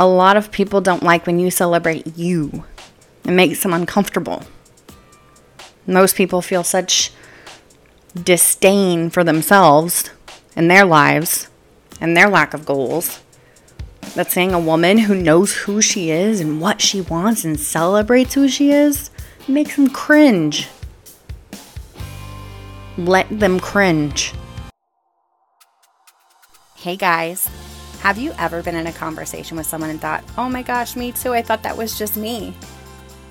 a lot of people don't like when you celebrate you. It makes them uncomfortable. Most people feel such disdain for themselves and their lives and their lack of goals that saying a woman who knows who she is and what she wants and celebrates who she is makes them cringe. Let them cringe. Hey guys, have you ever been in a conversation with someone and thought, oh my gosh, me too, I thought that was just me?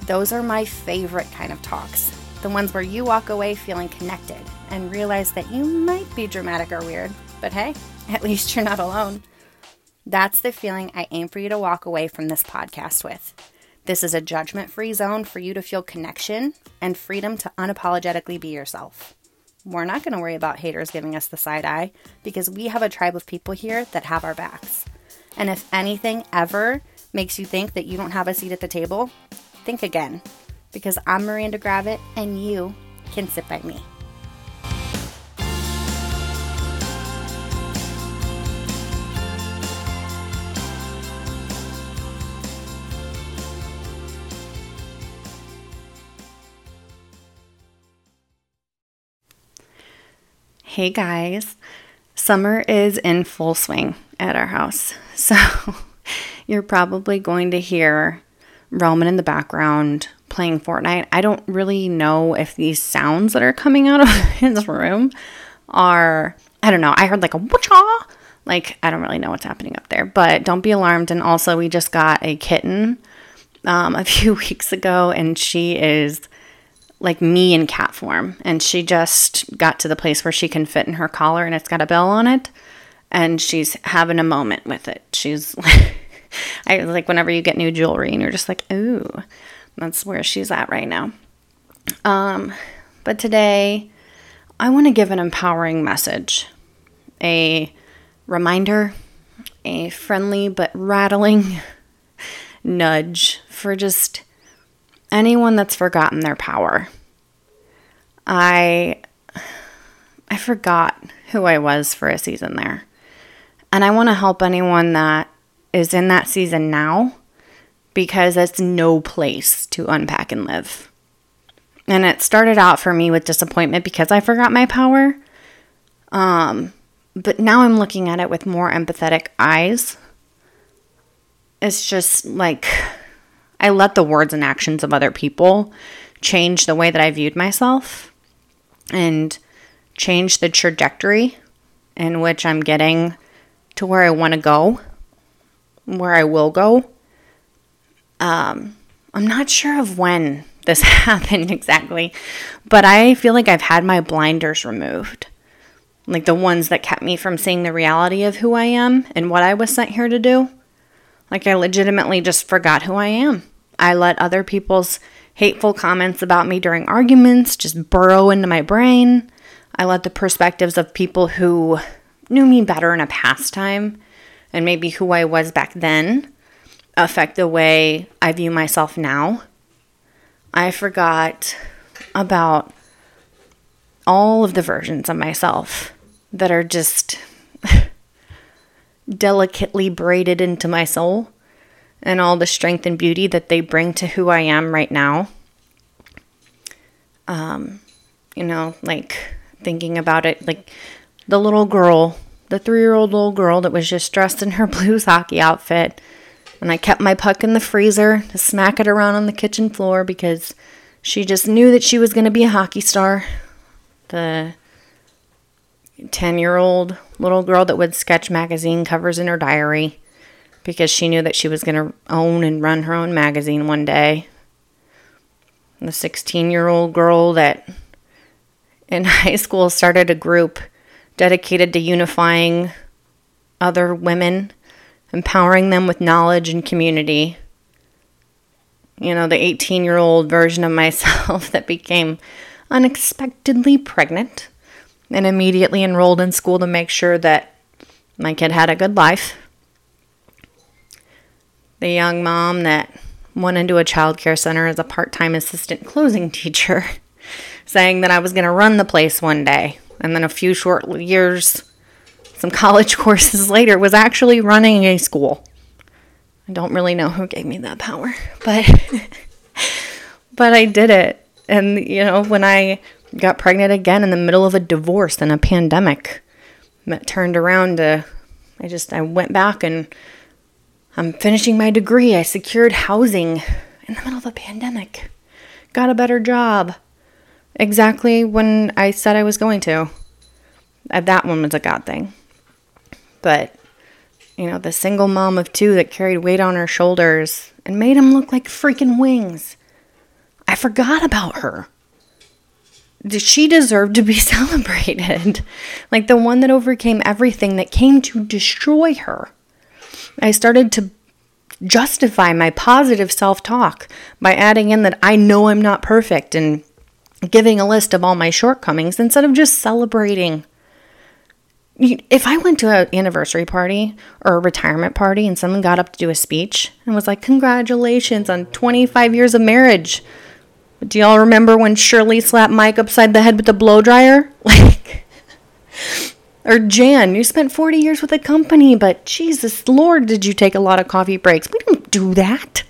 Those are my favorite kind of talks. The ones where you walk away feeling connected and realize that you might be dramatic or weird, but hey, at least you're not alone. That's the feeling I aim for you to walk away from this podcast with. This is a judgment free zone for you to feel connection and freedom to unapologetically be yourself. We're not going to worry about haters giving us the side eye because we have a tribe of people here that have our backs. And if anything ever makes you think that you don't have a seat at the table, think again because I'm Miranda Gravett and you can sit by me. Hey guys, summer is in full swing at our house. So you're probably going to hear Roman in the background playing Fortnite. I don't really know if these sounds that are coming out of his room are, I don't know, I heard like a whatcha. Like, I don't really know what's happening up there, but don't be alarmed. And also, we just got a kitten um, a few weeks ago, and she is like me in cat form. And she just got to the place where she can fit in her collar and it's got a bell on it. And she's having a moment with it. She's like, I like whenever you get new jewelry and you're just like, ooh, that's where she's at right now. Um, but today I want to give an empowering message, a reminder, a friendly but rattling nudge for just anyone that's forgotten their power. I I forgot who I was for a season there. And I want to help anyone that is in that season now because it's no place to unpack and live. And it started out for me with disappointment because I forgot my power. Um, but now I'm looking at it with more empathetic eyes. It's just like I let the words and actions of other people change the way that I viewed myself and change the trajectory in which I'm getting to where I want to go, where I will go. Um, I'm not sure of when this happened exactly, but I feel like I've had my blinders removed. Like the ones that kept me from seeing the reality of who I am and what I was sent here to do. Like I legitimately just forgot who I am. I let other people's hateful comments about me during arguments just burrow into my brain. I let the perspectives of people who knew me better in a past time and maybe who I was back then affect the way I view myself now. I forgot about all of the versions of myself that are just delicately braided into my soul and all the strength and beauty that they bring to who I am right now. Um, you know, like thinking about it, like the little girl, the three year old little girl that was just dressed in her blues hockey outfit. And I kept my puck in the freezer to smack it around on the kitchen floor because she just knew that she was going to be a hockey star. The 10 year old little girl that would sketch magazine covers in her diary because she knew that she was going to own and run her own magazine one day. The 16 year old girl that in high school started a group dedicated to unifying other women, empowering them with knowledge and community. You know, the 18 year old version of myself that became unexpectedly pregnant and immediately enrolled in school to make sure that my kid had a good life the young mom that went into a child care center as a part time assistant closing teacher, saying that I was going to run the place one day. And then a few short years, some college courses later, was actually running a school. I don't really know who gave me that power, but but I did it. And you know, when I got pregnant again in the middle of a divorce and a pandemic, that turned around to I just I went back and I'm finishing my degree. I secured housing in the middle of a pandemic. Got a better job. Exactly when I said I was going to. Uh, that one was a God thing. But, you know, the single mom of two that carried weight on her shoulders and made them look like freaking wings. I forgot about her. Did she deserved to be celebrated. like the one that overcame everything that came to destroy her. I started to justify my positive self talk by adding in that I know I'm not perfect and giving a list of all my shortcomings instead of just celebrating. If I went to an anniversary party or a retirement party and someone got up to do a speech and was like, Congratulations on 25 years of marriage. Do y'all remember when Shirley slapped Mike upside the head with a blow dryer? Like, or Jan, you spent 40 years with the company, but Jesus Lord, did you take a lot of coffee breaks? We don't do that.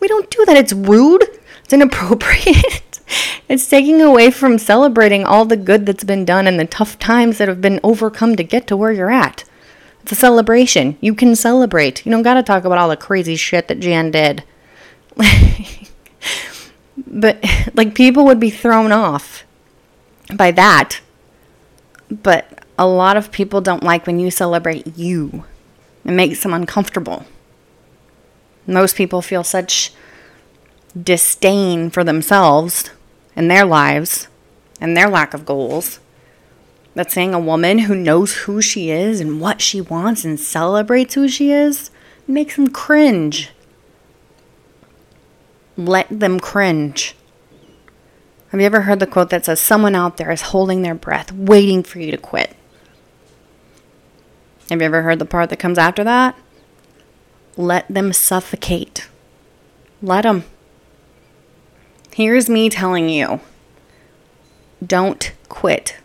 We don't do that. It's rude. It's inappropriate. it's taking away from celebrating all the good that's been done and the tough times that have been overcome to get to where you're at. It's a celebration. You can celebrate. You don't got to talk about all the crazy shit that Jan did. but, like, people would be thrown off by that. But a lot of people don't like when you celebrate you. It makes them uncomfortable. Most people feel such disdain for themselves and their lives and their lack of goals that saying a woman who knows who she is and what she wants and celebrates who she is makes them cringe. Let them cringe. Have you ever heard the quote that says, Someone out there is holding their breath, waiting for you to quit? Have you ever heard the part that comes after that? Let them suffocate. Let them. Here's me telling you don't quit.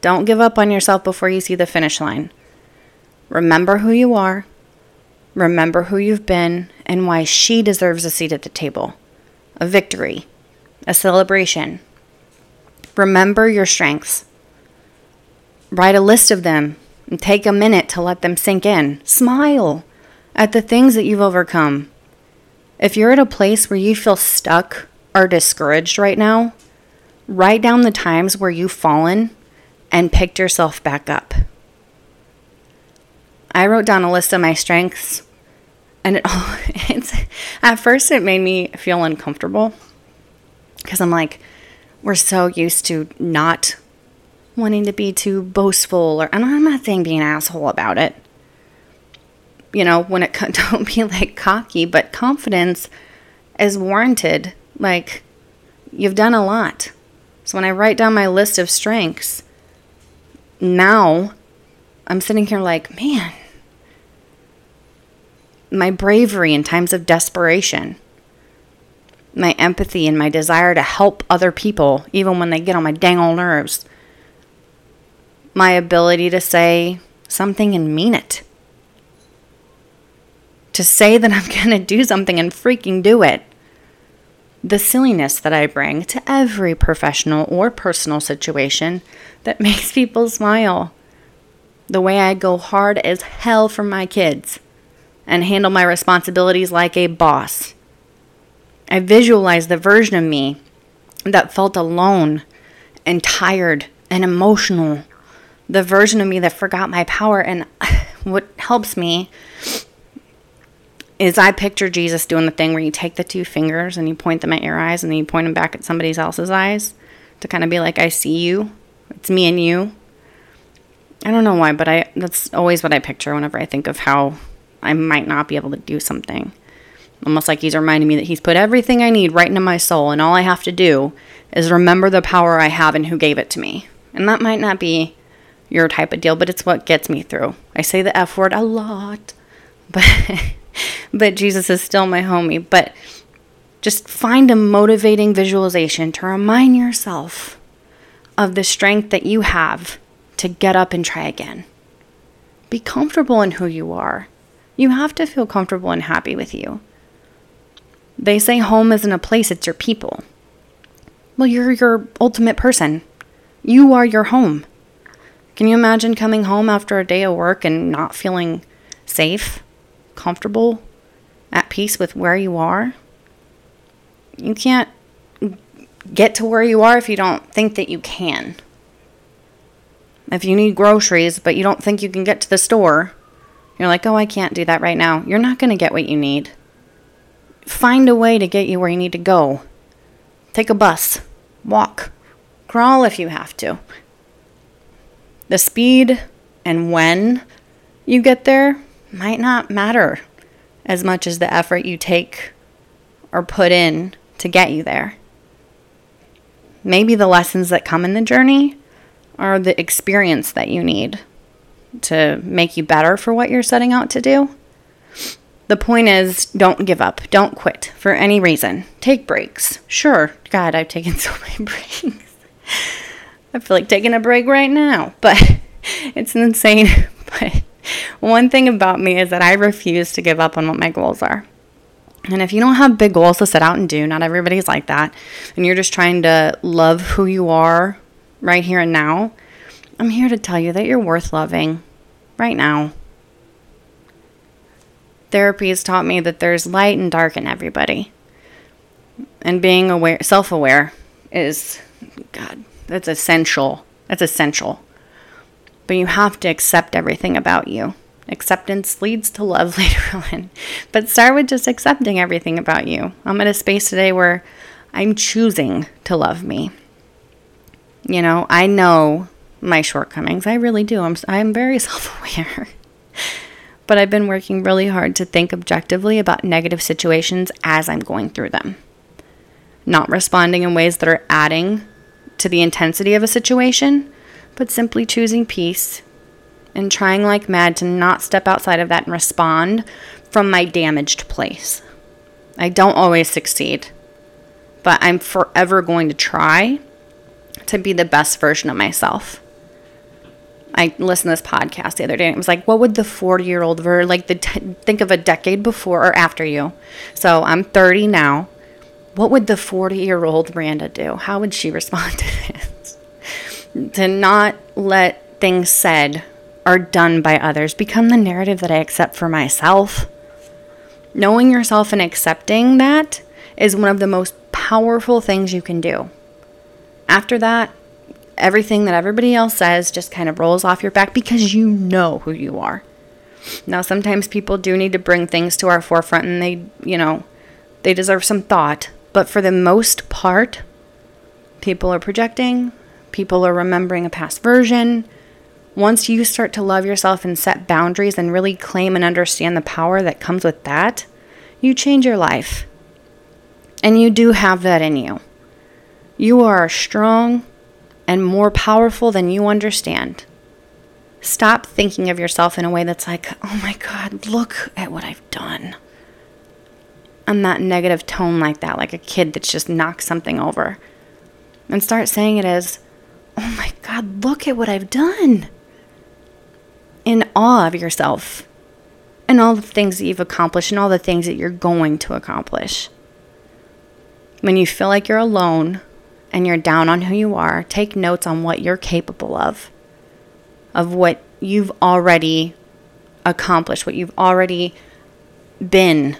Don't give up on yourself before you see the finish line. Remember who you are, remember who you've been, and why she deserves a seat at the table, a victory, a celebration. Remember your strengths. Write a list of them and take a minute to let them sink in. Smile at the things that you've overcome. If you're at a place where you feel stuck or discouraged right now, write down the times where you've fallen and picked yourself back up. I wrote down a list of my strengths and it all it's at first it made me feel uncomfortable because I'm like we're so used to not wanting to be too boastful or and I'm not saying be an asshole about it. You know, when it don't be like cocky, but confidence is warranted. Like you've done a lot. So when I write down my list of strengths, now I'm sitting here like, man, my bravery in times of desperation, my empathy and my desire to help other people, even when they get on my dang old nerves, my ability to say something and mean it. To say that I'm going to do something and freaking do it. The silliness that I bring to every professional or personal situation that makes people smile. The way I go hard as hell for my kids and handle my responsibilities like a boss. I visualize the version of me that felt alone and tired and emotional the version of me that forgot my power. And what helps me is I picture Jesus doing the thing where you take the two fingers and you point them at your eyes and then you point them back at somebody else's eyes to kind of be like, I see you. It's me and you. I don't know why, but I that's always what I picture whenever I think of how I might not be able to do something. Almost like he's reminding me that he's put everything I need right into my soul, and all I have to do is remember the power I have and who gave it to me. And that might not be your type of deal, but it's what gets me through. I say the F word a lot, but but Jesus is still my homie. But just find a motivating visualization to remind yourself of the strength that you have to get up and try again. Be comfortable in who you are. You have to feel comfortable and happy with you. They say home isn't a place, it's your people. Well, you're your ultimate person. You are your home. Can you imagine coming home after a day of work and not feeling safe, comfortable, at peace with where you are? You can't get to where you are if you don't think that you can. If you need groceries, but you don't think you can get to the store, you're like, oh, I can't do that right now. You're not going to get what you need. Find a way to get you where you need to go. Take a bus, walk, crawl if you have to. The speed and when you get there might not matter as much as the effort you take or put in to get you there. Maybe the lessons that come in the journey are the experience that you need to make you better for what you're setting out to do. The point is, don't give up. Don't quit for any reason. Take breaks. Sure. God, I've taken so many breaks. I feel like taking a break right now, but it's insane. But one thing about me is that I refuse to give up on what my goals are. And if you don't have big goals to set out and do, not everybody's like that, and you're just trying to love who you are right here and now, I'm here to tell you that you're worth loving right now. Therapy has taught me that there's light and dark in everybody. And being aware, self-aware is god, that's essential. That's essential. But you have to accept everything about you. Acceptance leads to love later on. But start with just accepting everything about you. I'm in a space today where I'm choosing to love me. You know, I know my shortcomings. I really do. I'm I'm very self-aware. but I've been working really hard to think objectively about negative situations as I'm going through them. Not responding in ways that are adding to the intensity of a situation, but simply choosing peace and trying like mad to not step outside of that and respond from my damaged place. I don't always succeed, but I'm forever going to try to be the best version of myself. I listened to this podcast the other day and it was like, what would the 40 year old ver like the t- think of a decade before or after you? So I'm 30 now. What would the 40 year old Miranda do? How would she respond to this? to not let things said or done by others become the narrative that I accept for myself. Knowing yourself and accepting that is one of the most powerful things you can do. After that, everything that everybody else says just kind of rolls off your back because you know who you are. Now, sometimes people do need to bring things to our forefront and they, you know, they deserve some thought. But for the most part, people are projecting, people are remembering a past version. Once you start to love yourself and set boundaries and really claim and understand the power that comes with that, you change your life. And you do have that in you. You are strong and more powerful than you understand. Stop thinking of yourself in a way that's like, oh my God, look at what I've done. And that negative tone like that, like a kid that's just knocked something over. And start saying it as, oh my God, look at what I've done. In awe of yourself and all the things that you've accomplished and all the things that you're going to accomplish. When you feel like you're alone and you're down on who you are, take notes on what you're capable of, of what you've already accomplished, what you've already been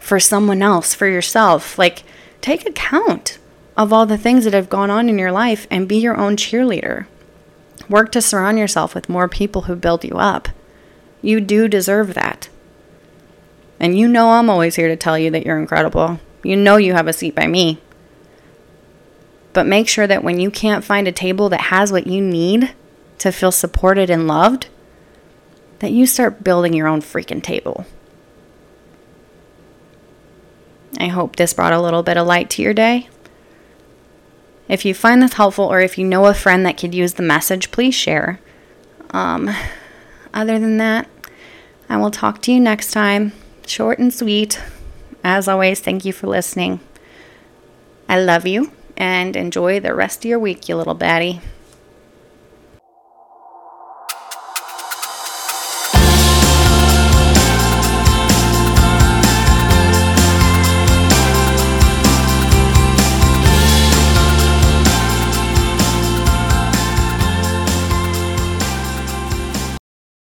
for someone else, for yourself. Like, take account of all the things that have gone on in your life and be your own cheerleader. Work to surround yourself with more people who build you up. You do deserve that. And you know I'm always here to tell you that you're incredible. You know you have a seat by me. But make sure that when you can't find a table that has what you need to feel supported and loved, that you start building your own freaking table. I hope this brought a little bit of light to your day. If you find this helpful or if you know a friend that could use the message, please share. Um, other than that, I will talk to you next time. Short and sweet. As always, thank you for listening. I love you and enjoy the rest of your week, you little baddie.